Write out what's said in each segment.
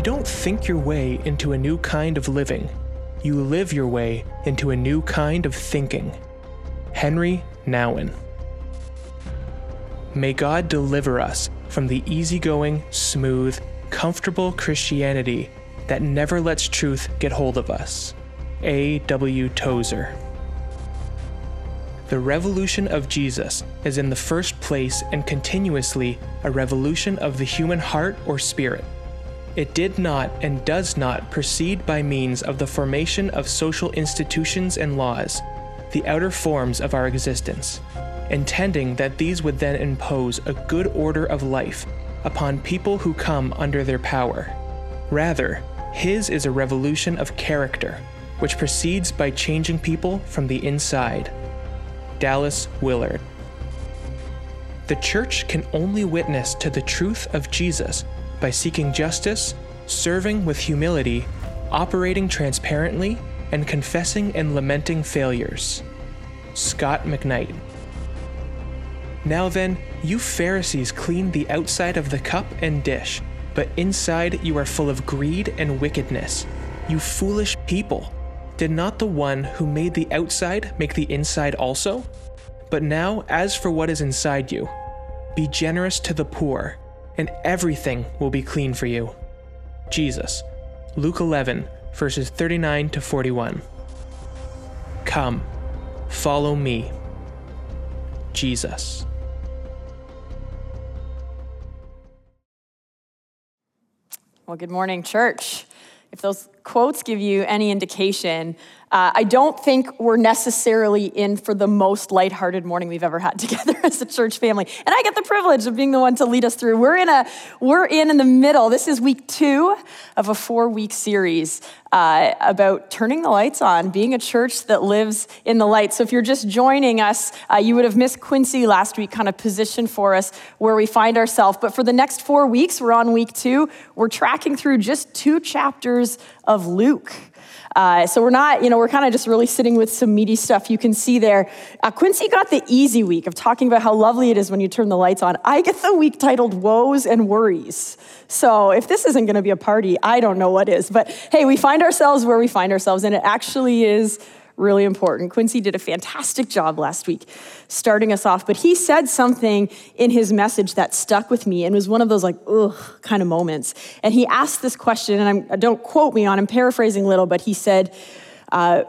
You don't think your way into a new kind of living, you live your way into a new kind of thinking. Henri Nouwen. May God deliver us from the easygoing, smooth, comfortable Christianity that never lets truth get hold of us. A. W. Tozer. The revolution of Jesus is in the first place and continuously a revolution of the human heart or spirit. It did not and does not proceed by means of the formation of social institutions and laws, the outer forms of our existence, intending that these would then impose a good order of life upon people who come under their power. Rather, his is a revolution of character, which proceeds by changing people from the inside. Dallas Willard. The church can only witness to the truth of Jesus by seeking justice, serving with humility, operating transparently, and confessing and lamenting failures. Scot McKnight. Now then, you Pharisees clean the outside of the cup and dish, but inside you are full of greed and wickedness. You foolish people! Did not the one who made the outside make the inside also? But now, as for what is inside you, be generous to the poor, and everything will be clean for you. Jesus, Luke 11, verses 39 to 41. Come, follow me. Jesus. Well, good morning, church. If those quotes give you any indication, uh, I don't think we're necessarily in for the most lighthearted morning we've ever had together as a church family. And I get the privilege of being the one to lead us through. We're in a we're in in the middle. This is week two of a four week series uh, about turning the lights on, being a church that lives in the light. So if you're just joining us, uh, you would have missed Quincy last week, kind of position for us where we find ourselves. But for the next four weeks, we're on week two. We're tracking through just two chapters of Luke. Uh, so we're not, you know, we're kind of just really sitting with some meaty stuff you can see there. Uh, Quincy got the easy week of talking about how lovely it is when you turn the lights on. I get the week titled Woes and Worries. So if this isn't going to be a party, I don't know what is. But hey, we find ourselves where we find ourselves, and it actually is really important. Quincy did a fantastic job last week starting us off, but he said something in his message that stuck with me and was one of those like, ugh, kind of moments. And he asked this question, and I'm, don't quote me on, I'm paraphrasing a little, but he said, uh,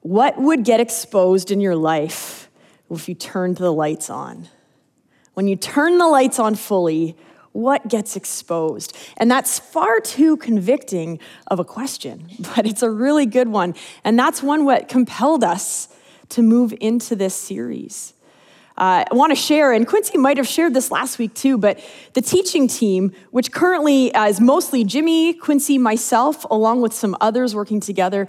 What would get exposed in your life if you turned the lights on? When you turn the lights on fully, what gets exposed? And that's far too convicting of a question, but it's a really good one. And that's one what compelled us to move into this series. Uh, I want to share, and Quincy might have shared this last week too, but the teaching team, which currently uh, is mostly Jimmy, Quincy, myself, along with some others working together,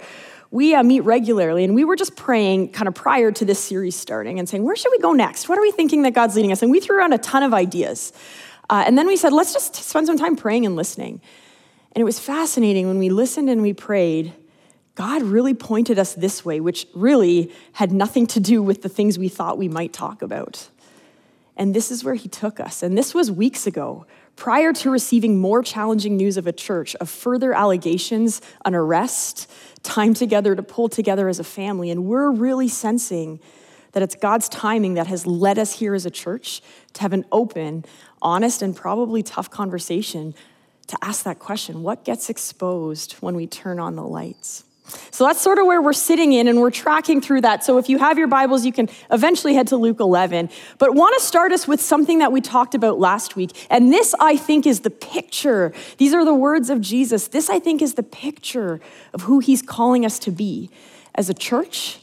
we uh, meet regularly, and we were just praying kind of prior to this series starting and saying, Where should we go next? What are we thinking that God's leading us? And we threw around a ton of ideas. Uh, and then we said, let's just spend some time praying and listening. And it was fascinating when we listened and we prayed. God really pointed us this way, which really had nothing to do with the things we thought we might talk about. And this is where he took us. And this was weeks ago, prior to receiving more challenging news of a church, of further allegations, an arrest, time together to pull together as a family. And we're really sensing that it's God's timing that has led us here as a church to have an open, honest, and probably tough conversation to ask that question what gets exposed when we turn on the lights? So that's sort of where we're sitting in, and we're tracking through that. So if you have your Bibles, you can eventually head to Luke 11. But want to start us with something that we talked about last week. And this, I think, is the picture. These are the words of Jesus. This, I think, is the picture of who he's calling us to be as a church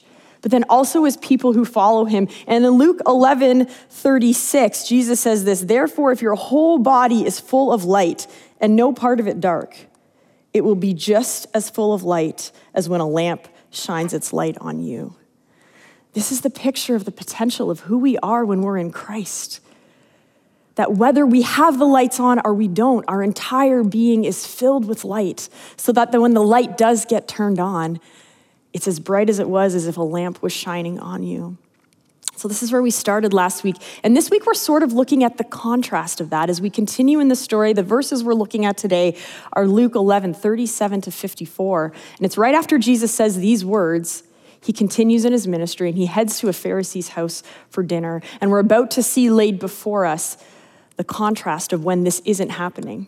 but then also as people who follow him. And in Luke 11 36, Jesus says this Therefore, if your whole body is full of light and no part of it dark, it will be just as full of light as when a lamp shines its light on you. This is the picture of the potential of who we are when we're in Christ. That whether we have the lights on or we don't, our entire being is filled with light, so that when the light does get turned on, it's as bright as it was as if a lamp was shining on you. So, this is where we started last week. And this week, we're sort of looking at the contrast of that as we continue in the story. The verses we're looking at today are Luke 11, 37 to 54. And it's right after Jesus says these words. He continues in his ministry and he heads to a Pharisee's house for dinner. And we're about to see laid before us the contrast of when this isn't happening,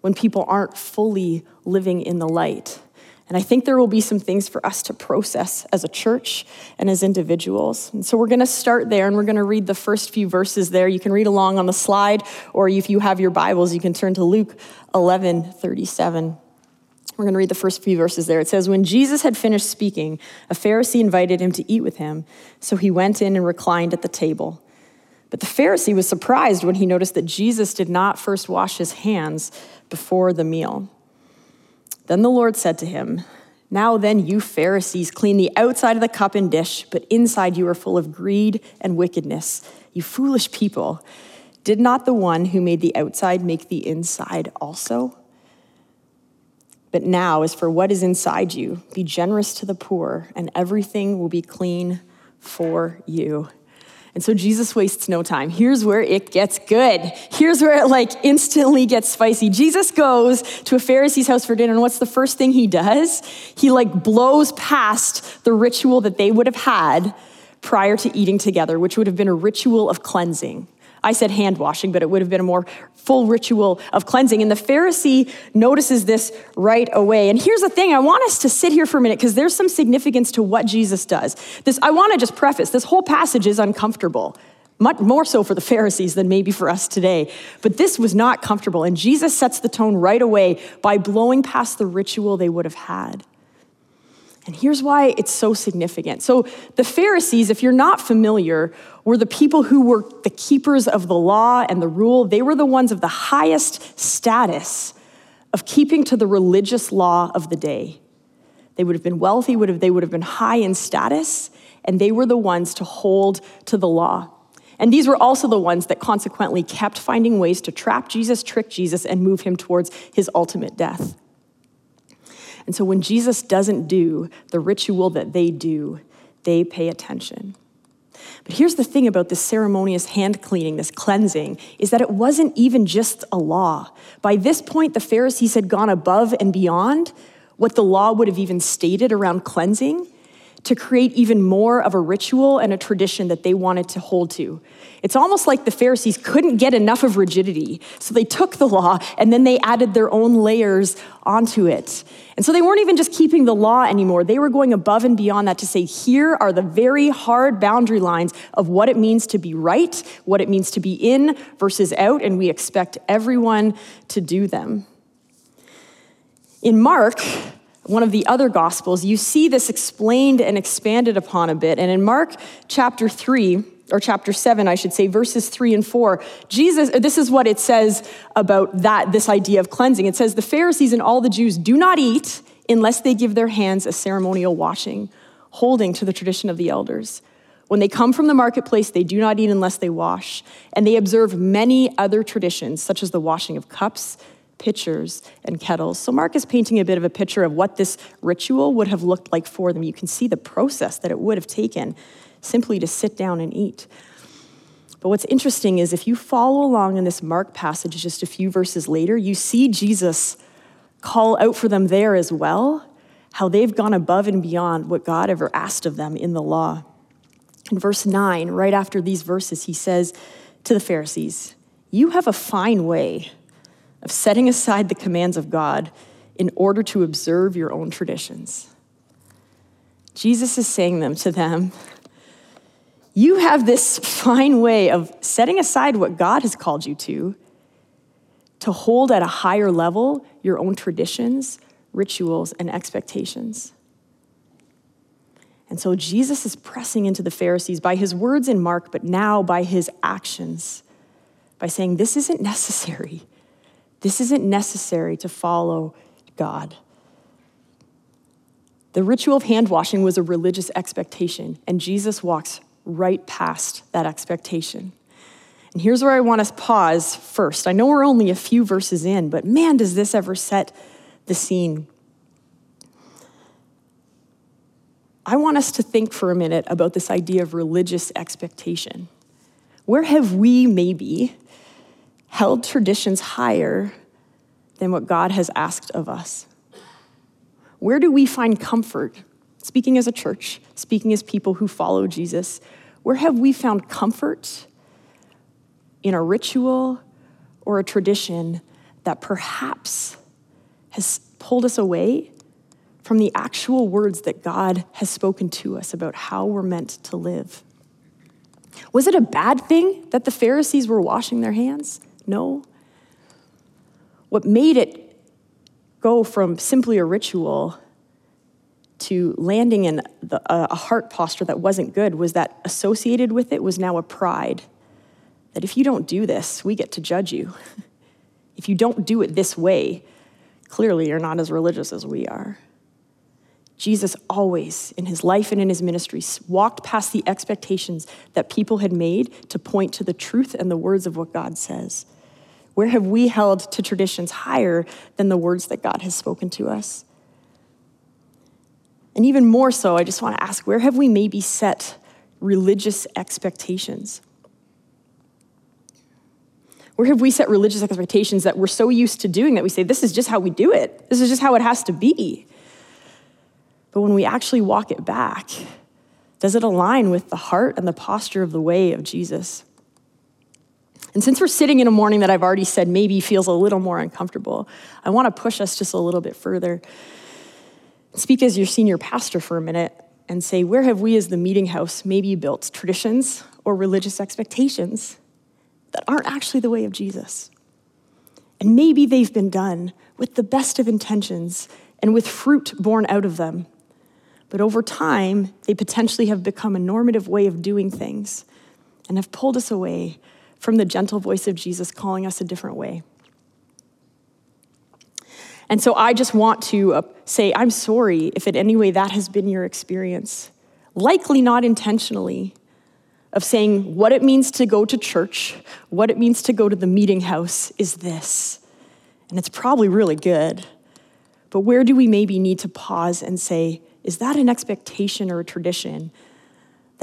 when people aren't fully living in the light. And I think there will be some things for us to process as a church and as individuals. And so we're going to start there and we're going to read the first few verses there. You can read along on the slide, or if you have your Bibles, you can turn to Luke 11 37. We're going to read the first few verses there. It says, When Jesus had finished speaking, a Pharisee invited him to eat with him. So he went in and reclined at the table. But the Pharisee was surprised when he noticed that Jesus did not first wash his hands before the meal. Then the Lord said to him, Now then, you Pharisees, clean the outside of the cup and dish, but inside you are full of greed and wickedness. You foolish people. Did not the one who made the outside make the inside also? But now, as for what is inside you, be generous to the poor, and everything will be clean for you. And so Jesus wastes no time. Here's where it gets good. Here's where it like instantly gets spicy. Jesus goes to a Pharisee's house for dinner, and what's the first thing he does? He like blows past the ritual that they would have had prior to eating together, which would have been a ritual of cleansing. I said hand washing, but it would have been a more full ritual of cleansing. And the Pharisee notices this right away. And here's the thing I want us to sit here for a minute because there's some significance to what Jesus does. This, I want to just preface this whole passage is uncomfortable. Much more so for the Pharisees than maybe for us today. But this was not comfortable. And Jesus sets the tone right away by blowing past the ritual they would have had. And here's why it's so significant. So, the Pharisees, if you're not familiar, were the people who were the keepers of the law and the rule. They were the ones of the highest status of keeping to the religious law of the day. They would have been wealthy, would have, they would have been high in status, and they were the ones to hold to the law. And these were also the ones that consequently kept finding ways to trap Jesus, trick Jesus, and move him towards his ultimate death. And so when Jesus doesn't do the ritual that they do, they pay attention. But here's the thing about this ceremonious hand cleaning, this cleansing, is that it wasn't even just a law. By this point, the Pharisees had gone above and beyond what the law would have even stated around cleansing to create even more of a ritual and a tradition that they wanted to hold to. It's almost like the Pharisees couldn't get enough of rigidity. So they took the law and then they added their own layers onto it. And so they weren't even just keeping the law anymore. They were going above and beyond that to say, here are the very hard boundary lines of what it means to be right, what it means to be in versus out, and we expect everyone to do them. In Mark, one of the other gospels, you see this explained and expanded upon a bit. And in Mark chapter 3, or chapter 7, I should say, verses 3 and 4, Jesus, this is what it says about that, this idea of cleansing. It says, The Pharisees and all the Jews do not eat unless they give their hands a ceremonial washing, holding to the tradition of the elders. When they come from the marketplace, they do not eat unless they wash. And they observe many other traditions, such as the washing of cups pitchers and kettles. So Mark is painting a bit of a picture of what this ritual would have looked like for them. You can see the process that it would have taken simply to sit down and eat. But what's interesting is if you follow along in this Mark passage just a few verses later, you see Jesus call out for them there as well, how they've gone above and beyond what God ever asked of them in the law. In verse 9, right after these verses, he says to the Pharisees, You have a fine way of setting aside the commands of God in order to observe your own traditions. Jesus is saying them to them. You have this fine way of setting aside what God has called you to, to hold at a higher level your own traditions, rituals, and expectations. And so Jesus is pressing into the Pharisees by his words in Mark, but now by his actions, by saying, This isn't necessary. This isn't necessary to follow God. The ritual of hand washing was a religious expectation, and Jesus walks right past that expectation. And here's where I want us pause first. I know we're only a few verses in, but man, does this ever set the scene. I want us to think for a minute about this idea of religious expectation. Where have we maybe held traditions higher than what God has asked of us? Where do we find comfort? Speaking as a church, speaking as people who follow Jesus, where have we found comfort in a ritual or a tradition that perhaps has pulled us away from the actual words that God has spoken to us about how we're meant to live. Was it a bad thing that the Pharisees were washing their hands? No. What made it go from simply a ritual to landing in the, a heart posture that wasn't good was that associated with it was now a pride. That if you don't do this, we get to judge you. if you don't do it this way, clearly you're not as religious as we are. Jesus always, in his life and in his ministry, walked past the expectations that people had made to point to the truth and the words of what God says. Where have we held to traditions higher than the words that God has spoken to us? And even more so, I just want to ask where have we maybe set religious expectations? Where have we set religious expectations that we're so used to doing that we say, this is just how we do it? This is just how it has to be. But when we actually walk it back, does it align with the heart and the posture of the way of Jesus? And since we're sitting in a morning that I've already said maybe feels a little more uncomfortable, I want to push us just a little bit further. Speak as your senior pastor for a minute and say, where have we as the meeting house maybe built traditions or religious expectations that aren't actually the way of Jesus? And maybe they've been done with the best of intentions and with fruit born out of them. But over time, they potentially have become a normative way of doing things and have pulled us away from the gentle voice of Jesus calling us a different way. And so I just want to uh, say, I'm sorry if in any way that has been your experience. Likely not intentionally, of saying what it means to go to church, what it means to go to the meeting house is this. And it's probably really good. But where do we maybe need to pause and say, is that an expectation or a tradition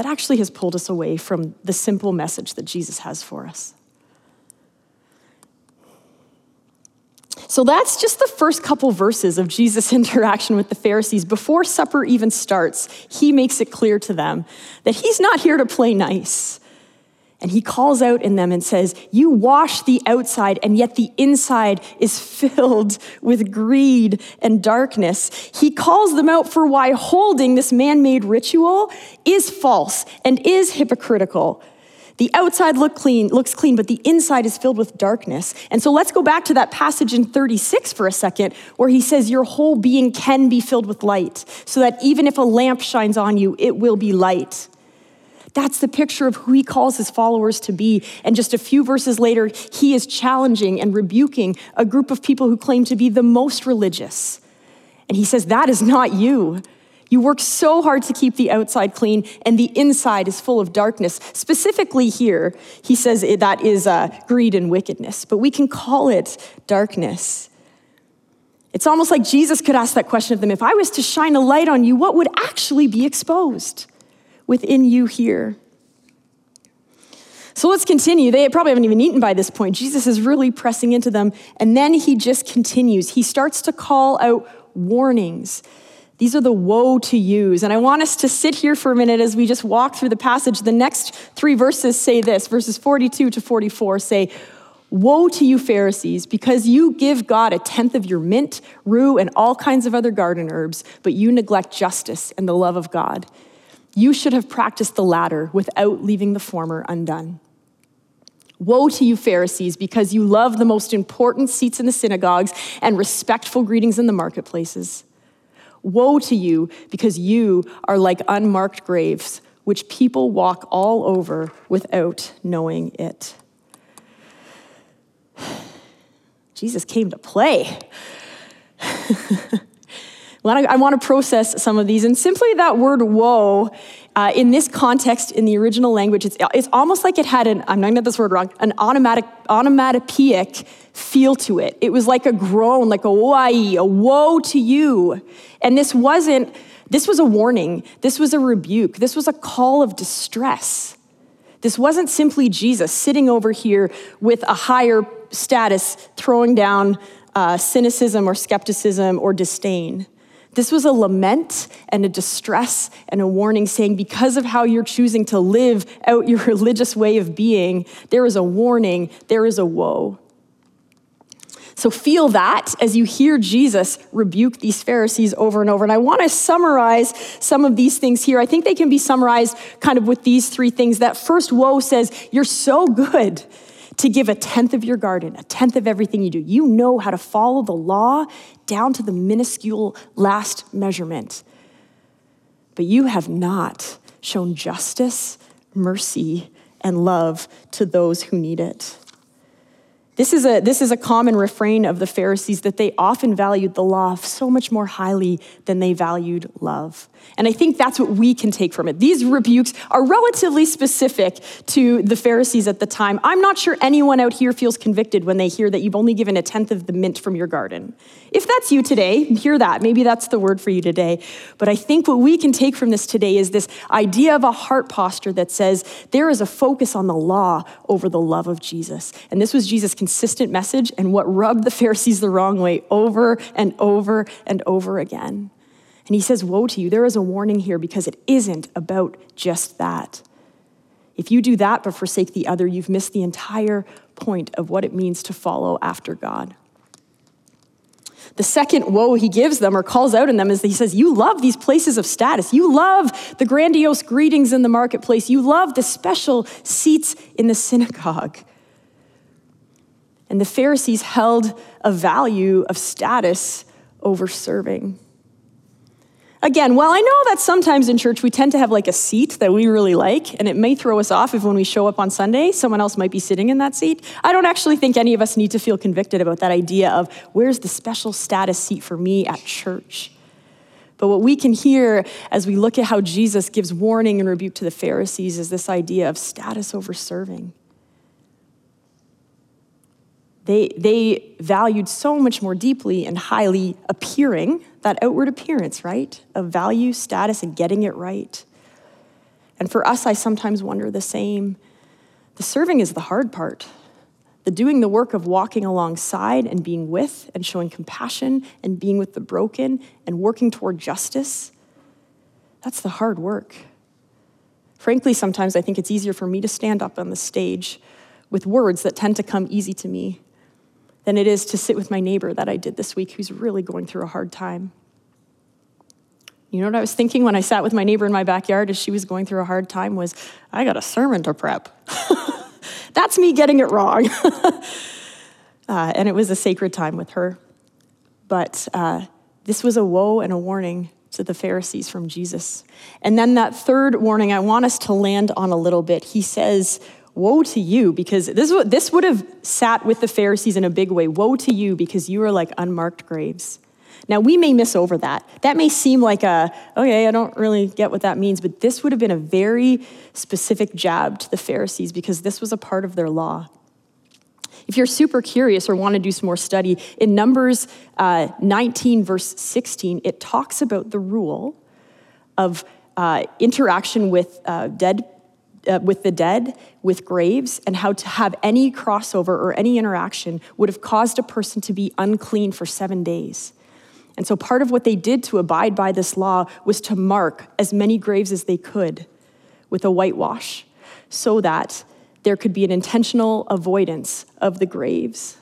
that actually has pulled us away from the simple message that Jesus has for us? So that's just the first couple verses of Jesus' interaction with the Pharisees. Before supper even starts, he makes it clear to them that he's not here to play nice. And he calls out in them and says, You wash the outside, and yet the inside is filled with greed and darkness. He calls them out for why holding this man made ritual is false and is hypocritical. The outside look clean, looks clean, but the inside is filled with darkness. And so let's go back to that passage in 36 for a second, where he says, Your whole being can be filled with light, so that even if a lamp shines on you, it will be light. That's the picture of who he calls his followers to be. And just a few verses later, he is challenging and rebuking a group of people who claim to be the most religious. And he says, That is not you. You work so hard to keep the outside clean, and the inside is full of darkness. Specifically, here, he says that is uh, greed and wickedness, but we can call it darkness. It's almost like Jesus could ask that question of them if I was to shine a light on you, what would actually be exposed? Within you here. So let's continue. They probably haven't even eaten by this point. Jesus is really pressing into them. And then he just continues. He starts to call out warnings. These are the woe to yous. And I want us to sit here for a minute as we just walk through the passage. The next three verses say this verses 42 to 44 say, Woe to you, Pharisees, because you give God a tenth of your mint, rue, and all kinds of other garden herbs, but you neglect justice and the love of God. You should have practiced the latter without leaving the former undone. Woe to you, Pharisees, because you love the most important seats in the synagogues and respectful greetings in the marketplaces. Woe to you, because you are like unmarked graves, which people walk all over without knowing it. Jesus came to play. I want to process some of these. And simply that word woe, uh, in this context, in the original language, it's, it's almost like it had an, I'm not going to get this word wrong, an automatic, onomatopoeic feel to it. It was like a groan, like a why, a woe to you. And this wasn't, this was a warning. This was a rebuke. This was a call of distress. This wasn't simply Jesus sitting over here with a higher status, throwing down uh, cynicism or skepticism or disdain. This was a lament and a distress and a warning saying, because of how you're choosing to live out your religious way of being, there is a warning, there is a woe. So feel that as you hear Jesus rebuke these Pharisees over and over. And I want to summarize some of these things here. I think they can be summarized kind of with these three things. That first woe says, You're so good to give a tenth of your garden, a tenth of everything you do. You know how to follow the law down to the minuscule last measurement. But you have not shown justice, mercy, and love to those who need it. This is, a, this is a common refrain of the Pharisees that they often valued the law so much more highly than they valued love. And I think that's what we can take from it. These rebukes are relatively specific to the Pharisees at the time. I'm not sure anyone out here feels convicted when they hear that you've only given a tenth of the mint from your garden. If that's you today, hear that. Maybe that's the word for you today. But I think what we can take from this today is this idea of a heart posture that says there is a focus on the law over the love of Jesus. And this was Jesus' consistent message and what rubbed the Pharisees the wrong way over and over and over again. And he says, Woe to you. There is a warning here because it isn't about just that. If you do that but forsake the other, you've missed the entire point of what it means to follow after God. The second woe he gives them or calls out in them is that he says, You love these places of status. You love the grandiose greetings in the marketplace. You love the special seats in the synagogue. And the Pharisees held a value of status over serving. Again, while I know that sometimes in church we tend to have like a seat that we really like, and it may throw us off if when we show up on Sunday, someone else might be sitting in that seat, I don't actually think any of us need to feel convicted about that idea of where's the special status seat for me at church. But what we can hear as we look at how Jesus gives warning and rebuke to the Pharisees is this idea of status over serving. They, they valued so much more deeply and highly appearing, that outward appearance, right? Of value, status, and getting it right. And for us, I sometimes wonder the same. The serving is the hard part. The doing the work of walking alongside and being with and showing compassion and being with the broken and working toward justice, that's the hard work. Frankly, sometimes I think it's easier for me to stand up on the stage with words that tend to come easy to me than it is to sit with my neighbor that I did this week who's really going through a hard time. You know what I was thinking when I sat with my neighbor in my backyard as she was going through a hard time was, I got a sermon to prep. That's me getting it wrong. uh, and it was a sacred time with her. But uh, this was a woe and a warning to the Pharisees from Jesus. And then that third warning, I want us to land on a little bit. He says, Woe to you, because this, this would have sat with the Pharisees in a big way. Woe to you, because you are like unmarked graves. Now, we may miss over that. That may seem like a, okay, I don't really get what that means, but this would have been a very specific jab to the Pharisees because this was a part of their law. If you're super curious or want to do some more study, in Numbers uh, 19, verse 16, it talks about the rule of uh, interaction with uh, dead uh, with the dead, with graves, and how to have any crossover or any interaction would have caused a person to be unclean for seven days. And so, part of what they did to abide by this law was to mark as many graves as they could with a whitewash so that there could be an intentional avoidance of the graves.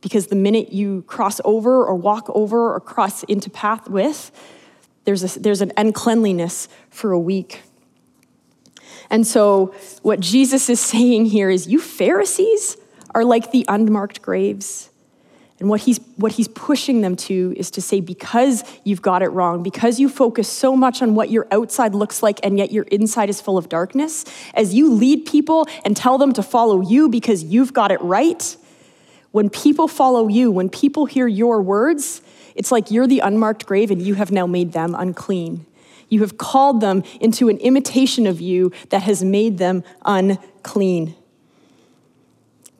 Because the minute you cross over or walk over or cross into path with, there's, a, there's an uncleanliness for a week. And so, what Jesus is saying here is, you Pharisees are like the unmarked graves. And what he's, what he's pushing them to is to say, because you've got it wrong, because you focus so much on what your outside looks like and yet your inside is full of darkness, as you lead people and tell them to follow you because you've got it right, when people follow you, when people hear your words, It's like you're the unmarked grave and you have now made them unclean. You have called them into an imitation of you that has made them unclean.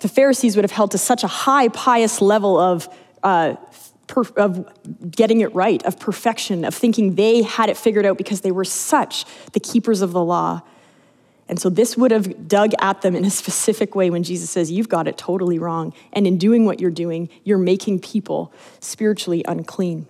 The Pharisees would have held to such a high pious level of, uh, per- of getting it right, of perfection, of thinking they had it figured out because they were such the keepers of the law. And so this would have dug at them in a specific way when Jesus says, You've got it totally wrong. And in doing what you're doing, you're making people spiritually unclean.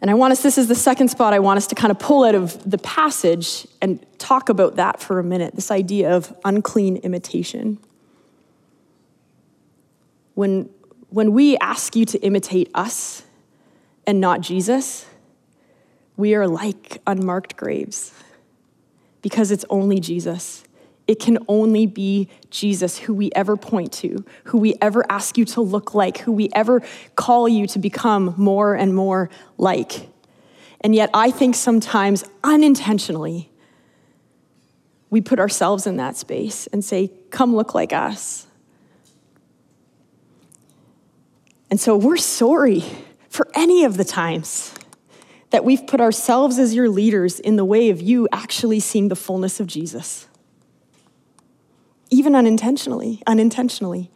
And I want us, this is the second spot I want us to kind of pull out of the passage and talk about that for a minute this idea of unclean imitation. When, when we ask you to imitate us and not Jesus, we are like unmarked graves because it's only Jesus. It can only be Jesus, who we ever point to, who we ever ask you to look like, who we ever call you to become more and more like. And yet, I think sometimes unintentionally, we put ourselves in that space and say, Come look like us. And so we're sorry for any of the times that we've put ourselves as your leaders in the way of you actually seeing the fullness of Jesus. Even unintentionally, unintentionally.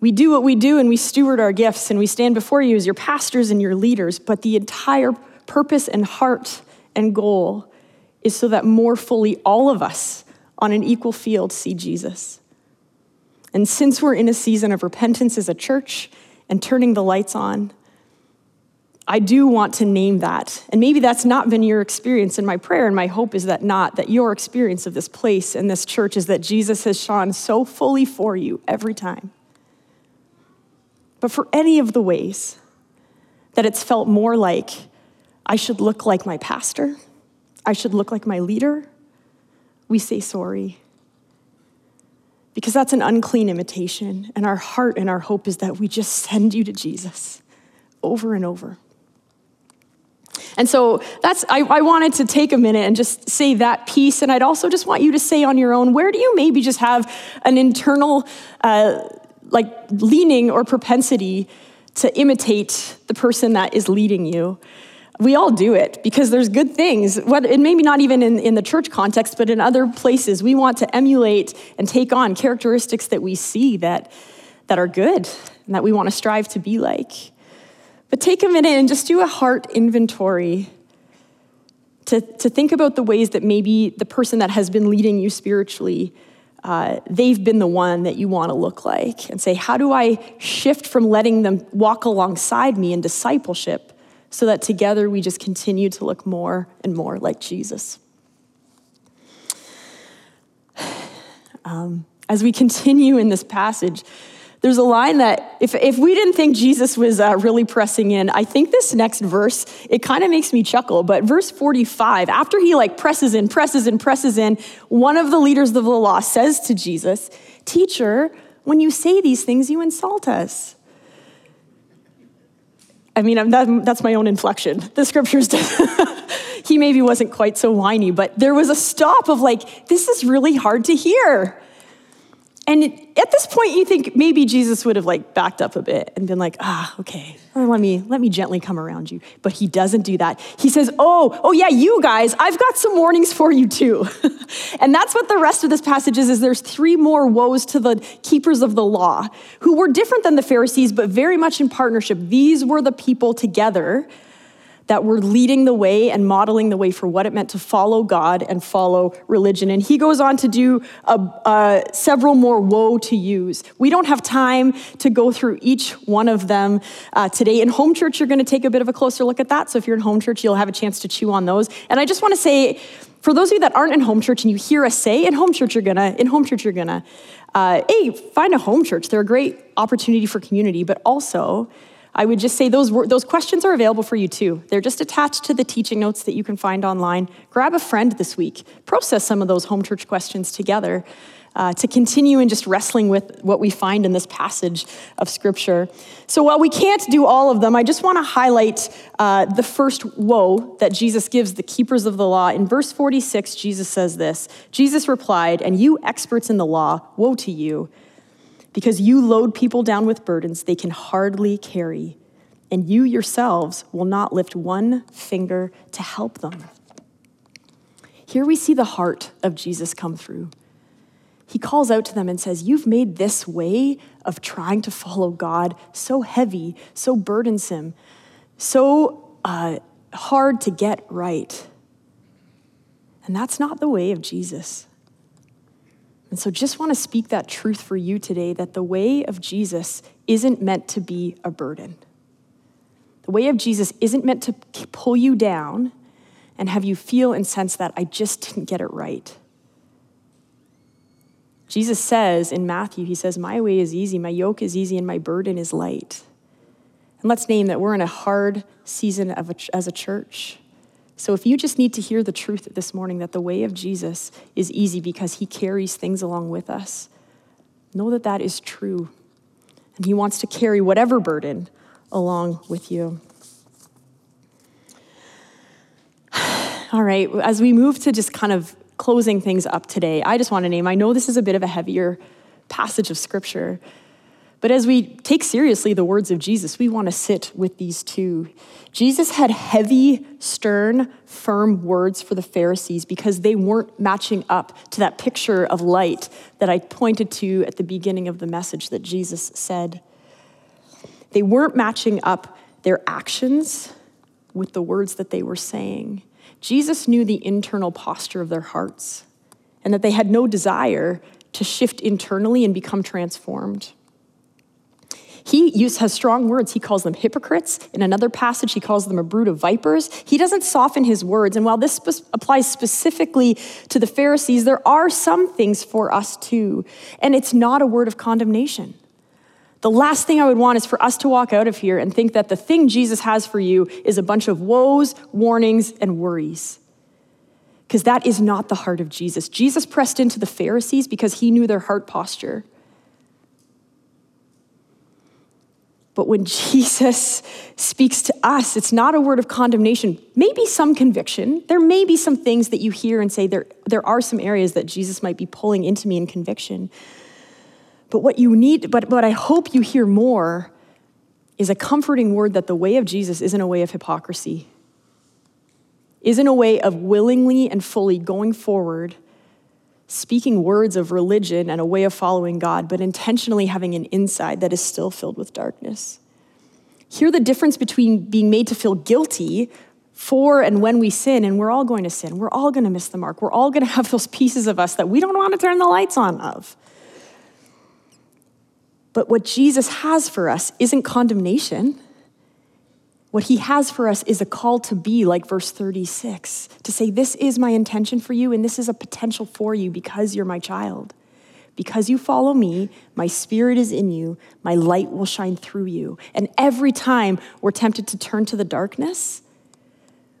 We do what we do and we steward our gifts and we stand before you as your pastors and your leaders, but the entire purpose and heart and goal is so that more fully all of us on an equal field see Jesus. And since we're in a season of repentance as a church and turning the lights on, I do want to name that. And maybe that's not been your experience. And my prayer and my hope is that not, that your experience of this place and this church is that Jesus has shone so fully for you every time. But for any of the ways that it's felt more like I should look like my pastor, I should look like my leader, we say sorry. Because that's an unclean imitation. And our heart and our hope is that we just send you to Jesus over and over. And so that's, I, I, wanted to take a minute and just say that piece. And I'd also just want you to say on your own, where do you maybe just have an internal, uh, like, leaning or propensity to imitate the person that is leading you? We all do it because there's good things, what, and maybe not even in, in the church context, but in other places. We want to emulate and take on characteristics that we see that, that are good and that we want to strive to be like. But take a minute and just do a heart inventory to, to think about the ways that maybe the person that has been leading you spiritually, uh, they've been the one that you want to look like. And say, how do I shift from letting them walk alongside me in discipleship so that together we just continue to look more and more like Jesus? Um, as we continue in this passage, there's a line that if, if we didn't think Jesus was uh, really pressing in, I think this next verse, it kind of makes me chuckle. But verse 45, after he like presses in, presses in, presses in, one of the leaders of the law says to Jesus, Teacher, when you say these things, you insult us. I mean, that, that's my own inflection. The scriptures, he maybe wasn't quite so whiny, but there was a stop of like, this is really hard to hear. And at this point, you think maybe Jesus would have like backed up a bit and been like, ah, okay, let me let me gently come around you. But he doesn't do that. He says, oh, oh yeah, you guys, I've got some warnings for you too. and that's what the rest of this passage is. Is there's three more woes to the keepers of the law, who were different than the Pharisees, but very much in partnership. These were the people together that were leading the way and modeling the way for what it meant to follow God and follow religion. And he goes on to do a, a, several more woe to yous. We don't have time to go through each one of them uh, today. In home church, you're going to take a bit of a closer look at that. So if you're in home church, you'll have a chance to chew on those. And I just want to say, for those of you that aren't in home church and you hear us say, in home church, you're gonna, in home church, you're gonna, uh, hey, find a home church. They're a great opportunity for community, but also, I would just say those, those questions are available for you too. They're just attached to the teaching notes that you can find online. Grab a friend this week, process some of those home church questions together. Uh, to continue in just wrestling with what we find in this passage of Scripture. So, while we can't do all of them, I just want to highlight uh, the first woe that Jesus gives the keepers of the law. In verse 46, Jesus says this Jesus replied, And you experts in the law, woe to you! Because you load people down with burdens they can hardly carry, and you yourselves will not lift one finger to help them. Here we see the heart of Jesus come through. He calls out to them and says, You've made this way of trying to follow God so heavy, so burdensome, so uh, hard to get right. And that's not the way of Jesus. And so, just want to speak that truth for you today that the way of Jesus isn't meant to be a burden. The way of Jesus isn't meant to pull you down and have you feel and sense that I just didn't get it right. Jesus says in Matthew, He says, My way is easy, my yoke is easy, and my burden is light. And let's name that we're in a hard season a, as a church. So if you just need to hear the truth this morning that the way of Jesus is easy because he carries things along with us, know that that is true. And he wants to carry whatever burden along with you. All right, as we move to just kind of closing things up today, I just want to name, I know this is a bit of a heavier passage of scripture, but as we take seriously the words of Jesus, we want to sit with these two. Jesus had heavy, stern, firm words for the Pharisees because they weren't matching up to that picture of light that I pointed to at the beginning of the message that Jesus said. They weren't matching up their actions with the words that they were saying. Jesus knew the internal posture of their hearts and that they had no desire to shift internally and become transformed. He use, has strong words. He calls them hypocrites. In another passage, he calls them a brood of vipers. He doesn't soften his words. And while this spe- applies specifically to the Pharisees, there are some things for us too. And it's not a word of condemnation. The last thing I would want is for us to walk out of here and think that the thing Jesus has for you is a bunch of woes, warnings, and worries. Because that is not the heart of Jesus. Jesus pressed into the Pharisees because he knew their heart posture. But when Jesus speaks to us, it's not a word of condemnation, maybe some conviction. There may be some things that you hear and say, there, there are some areas that Jesus might be pulling into me in conviction. But what you need, but what I hope you hear more is a comforting word that the way of Jesus isn't a way of hypocrisy, isn't a way of willingly and fully going forward speaking words of religion and a way of following God, but intentionally having an inside that is still filled with darkness. Hear the difference between being made to feel guilty for and when we sin, and we're all going to sin. We're all going to miss the mark. We're all going to have those pieces of us that we don't want to turn the lights on of. But what Jesus has for us isn't condemnation. What he has for us is a call to be like verse 36 to say, This is my intention for you, and this is a potential for you because you're my child. Because you follow me, my spirit is in you, my light will shine through you. And every time we're tempted to turn to the darkness,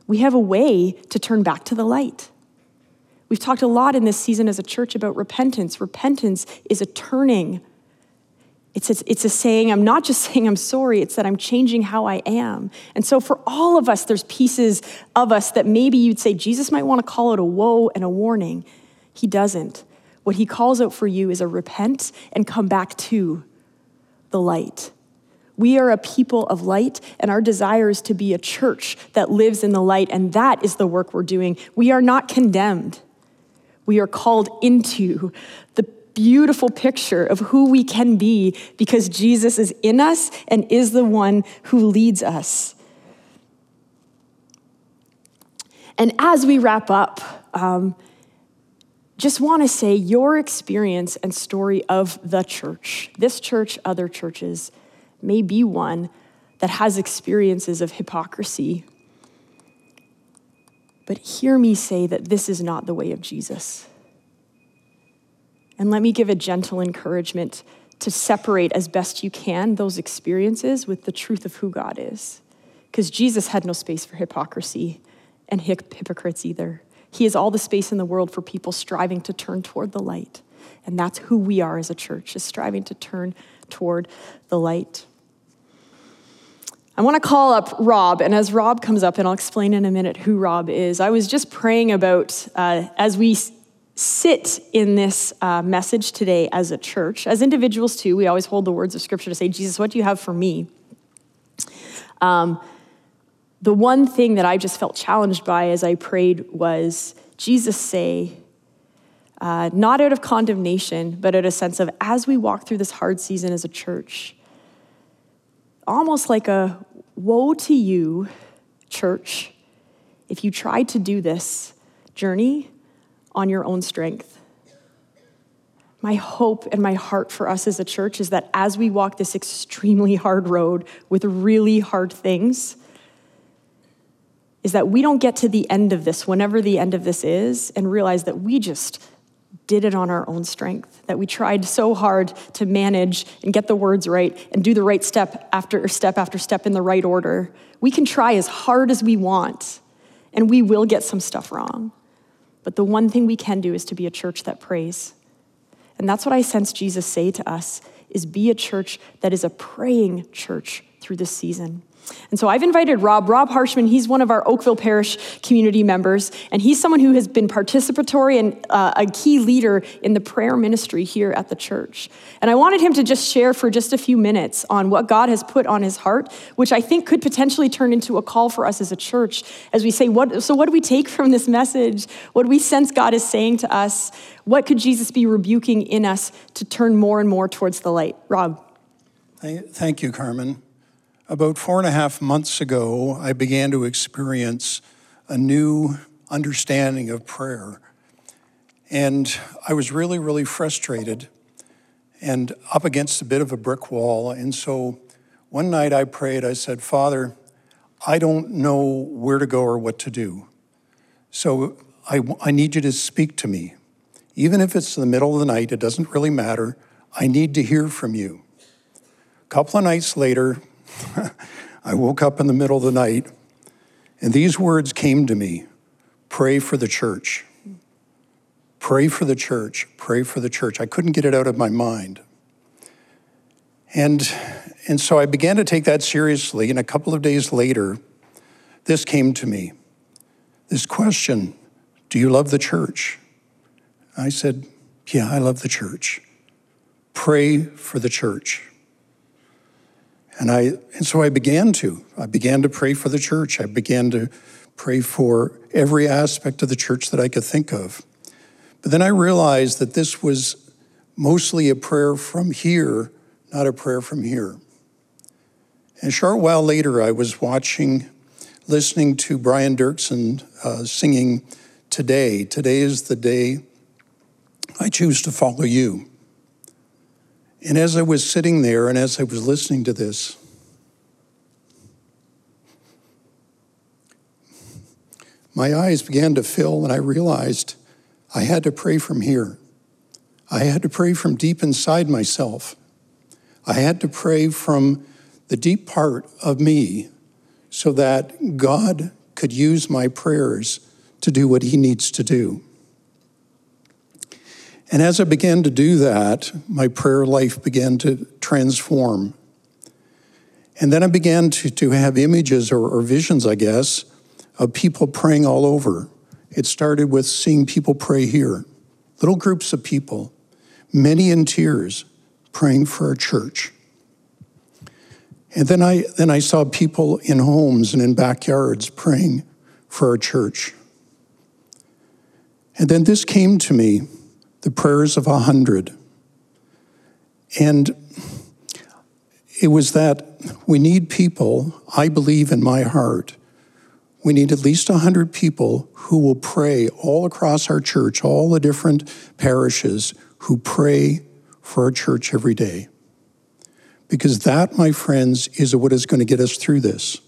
we have a way to turn back to the light. We've talked a lot in this season as a church about repentance. Repentance is a turning it's a, it's a saying, I'm not just saying I'm sorry, it's that I'm changing how I am. And so, for all of us, there's pieces of us that maybe you'd say Jesus might want to call it a woe and a warning. He doesn't. What he calls out for you is a repent and come back to the light. We are a people of light, and our desire is to be a church that lives in the light, and that is the work we're doing. We are not condemned. We are called into the beautiful picture of who we can be because Jesus is in us and is the one who leads us. And as we wrap up, um, just want to say your experience and story of the church, this church, other churches, may be one that has experiences of hypocrisy. But hear me say that this is not the way of Jesus. And let me give a gentle encouragement to separate as best you can those experiences with the truth of who God is. Because Jesus had no space for hypocrisy and hypocrites either. He has all the space in the world for people striving to turn toward the light. And that's who we are as a church, is striving to turn toward the light. I want to call up Rob, and as Rob comes up, and I'll explain in a minute who Rob is, I was just praying about uh, as we sit in this uh, message today as a church, as individuals too, we always hold the words of Scripture to say, Jesus, what do you have for me? Um, the one thing that I just felt challenged by as I prayed was Jesus say, uh, not out of condemnation, but out of a sense of as we walk through this hard season as a church, almost like a woe to you, church, if you try to do this journey on your own strength. My hope and my heart for us as a church is that as we walk this extremely hard road with really hard things, is that we don't get to the end of this, whenever the end of this is, and realize that we just did it on our own strength, that we tried so hard to manage and get the words right and do the right step after step after step in the right order. We can try as hard as we want, and we will get some stuff wrong. But the one thing we can do is to be a church that prays. And that's what I sense Jesus say to us is be a church that is a praying church through this season. And so I've invited Rob, Rob Harshman. He's one of our Oakville Parish community members, and he's someone who has been participatory and uh, a key leader in the prayer ministry here at the church. And I wanted him to just share for just a few minutes on what God has put on his heart, which I think could potentially turn into a call for us as a church as we say, what, so what do we take from this message? What do we sense God is saying to us? What could Jesus be rebuking in us to turn more and more towards the light? Rob. Thank you, Carmen. About four and a half months ago, I began to experience a new understanding of prayer. And I was really, really frustrated and up against a bit of a brick wall. And so one night I prayed, I said, Father, I don't know where to go or what to do. So I, I need you to speak to me. Even if it's the middle of the night, it doesn't really matter. I need to hear from you. A couple of nights later, I woke up in the middle of the night and these words came to me pray for the church. Pray for the church. Pray for the church. I couldn't get it out of my mind. And, and so I began to take that seriously. And a couple of days later, this came to me this question Do you love the church? I said, Yeah, I love the church. Pray for the church. And I and so I began to. I began to pray for the church. I began to pray for every aspect of the church that I could think of. But then I realized that this was mostly a prayer from here, not a prayer from here. And a short while later, I was watching, listening to Brian Doerksen uh, singing Today. Today is the day I choose to follow you. And as I was sitting there and as I was listening to this, my eyes began to fill and I realized I had to pray from here. I had to pray from deep inside myself. I had to pray from the deep part of me so that God could use my prayers to do what He needs to do. And as I began to do that, my prayer life began to transform. And then I began to, to have images or, or visions, I guess, of people praying all over. It started with seeing people pray here, little groups of people, many in tears, praying for our church. And then I, then I saw people in homes and in backyards praying for our church. And then this came to me the prayers of a hundred. And it was that we need people, I believe in my heart, we need at least 100 people who will pray all across our church, all the different parishes, who pray for our church every day. Because that, my friends, is what is going to get us through this.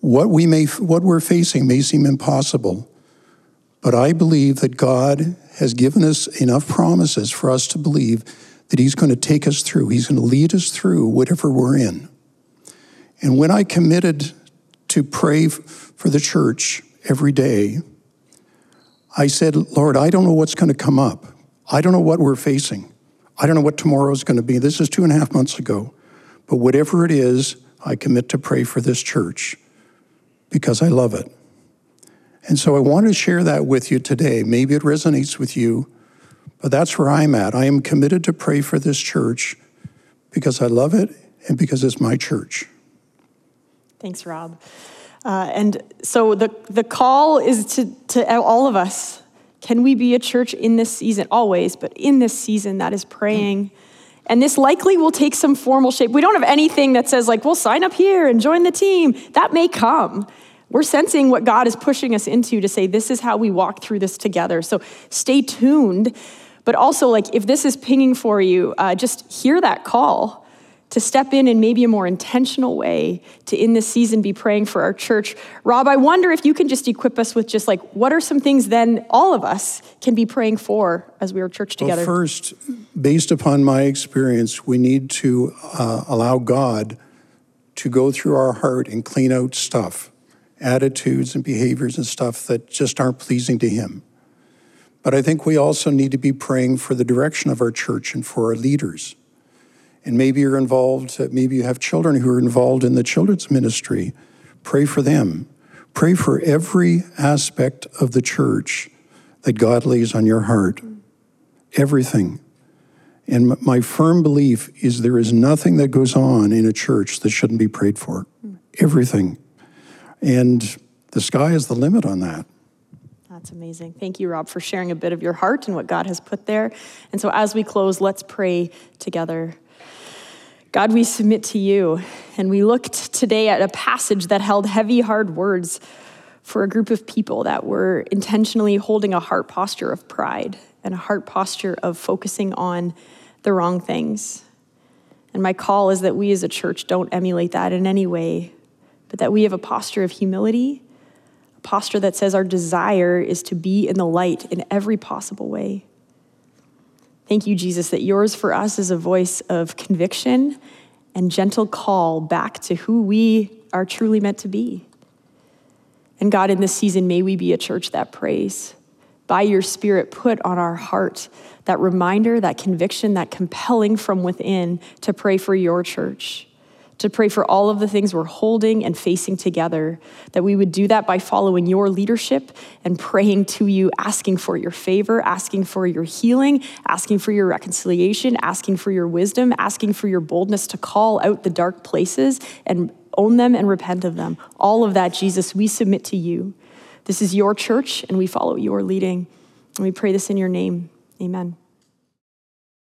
What, we may, what we're facing may seem impossible, but I believe that God has given us enough promises for us to believe that He's going to take us through. He's going to lead us through whatever we're in. And when I committed to pray for the church every day, I said, Lord, I don't know what's going to come up. I don't know what we're facing. I don't know what tomorrow is going to be. This is two and a half months ago. But whatever it is, I commit to pray for this church because I love it. And so I want to share that with you today. Maybe it resonates with you, but that's where I'm at. I am committed to pray for this church because I love it and because it's my church. Thanks, Rob. Uh, and so the, the call is to, to all of us. Can we be a church in this season? Always, but in this season that is praying. And this likely will take some formal shape. We don't have anything that says, like, we'll sign up here and join the team. That may come. We're sensing what God is pushing us into to say, this is how we walk through this together. So stay tuned. But also, like, if this is pinging for you, uh, just hear that call to step in in maybe a more intentional way to in this season be praying for our church. Rob, I wonder if you can just equip us with just like what are some things then all of us can be praying for as we are church together? Well, first, based upon my experience, we need to uh, allow God to go through our heart and clean out stuff, attitudes and behaviors and stuff that just aren't pleasing to Him. But I think we also need to be praying for the direction of our church and for our leaders and maybe you're involved, maybe you have children who are involved in the children's ministry. Pray for them. Pray for every aspect of the church that God lays on your heart. Everything. And my firm belief is there is nothing that goes on in a church that shouldn't be prayed for. Everything. And the sky is the limit on that. That's amazing. Thank you, Rob, for sharing a bit of your heart and what God has put there. And so, as we close, let's pray together. God, we submit to you. And we looked today at a passage that held heavy, hard words for a group of people that were intentionally holding a heart posture of pride and a heart posture of focusing on the wrong things. And my call is that we as a church don't emulate that in any way, but that we have a posture of humility, a posture that says our desire is to be in the light in every possible way. Thank you, Jesus, that yours for us is a voice of conviction and gentle call back to who we are truly meant to be. And God, in this season, may we be a church that prays. By your Spirit, put on our heart that reminder, that conviction, that compelling from within to pray for your church to pray for all of the things we're holding and facing together, that we would do that by following your leadership and praying to you, asking for your favor, asking for your healing, asking for your reconciliation, asking for your wisdom, asking for your boldness to call out the dark places and own them and repent of them. All of that, Jesus, we submit to you. This is your church, and we follow your leading. And we pray this in your name. Amen.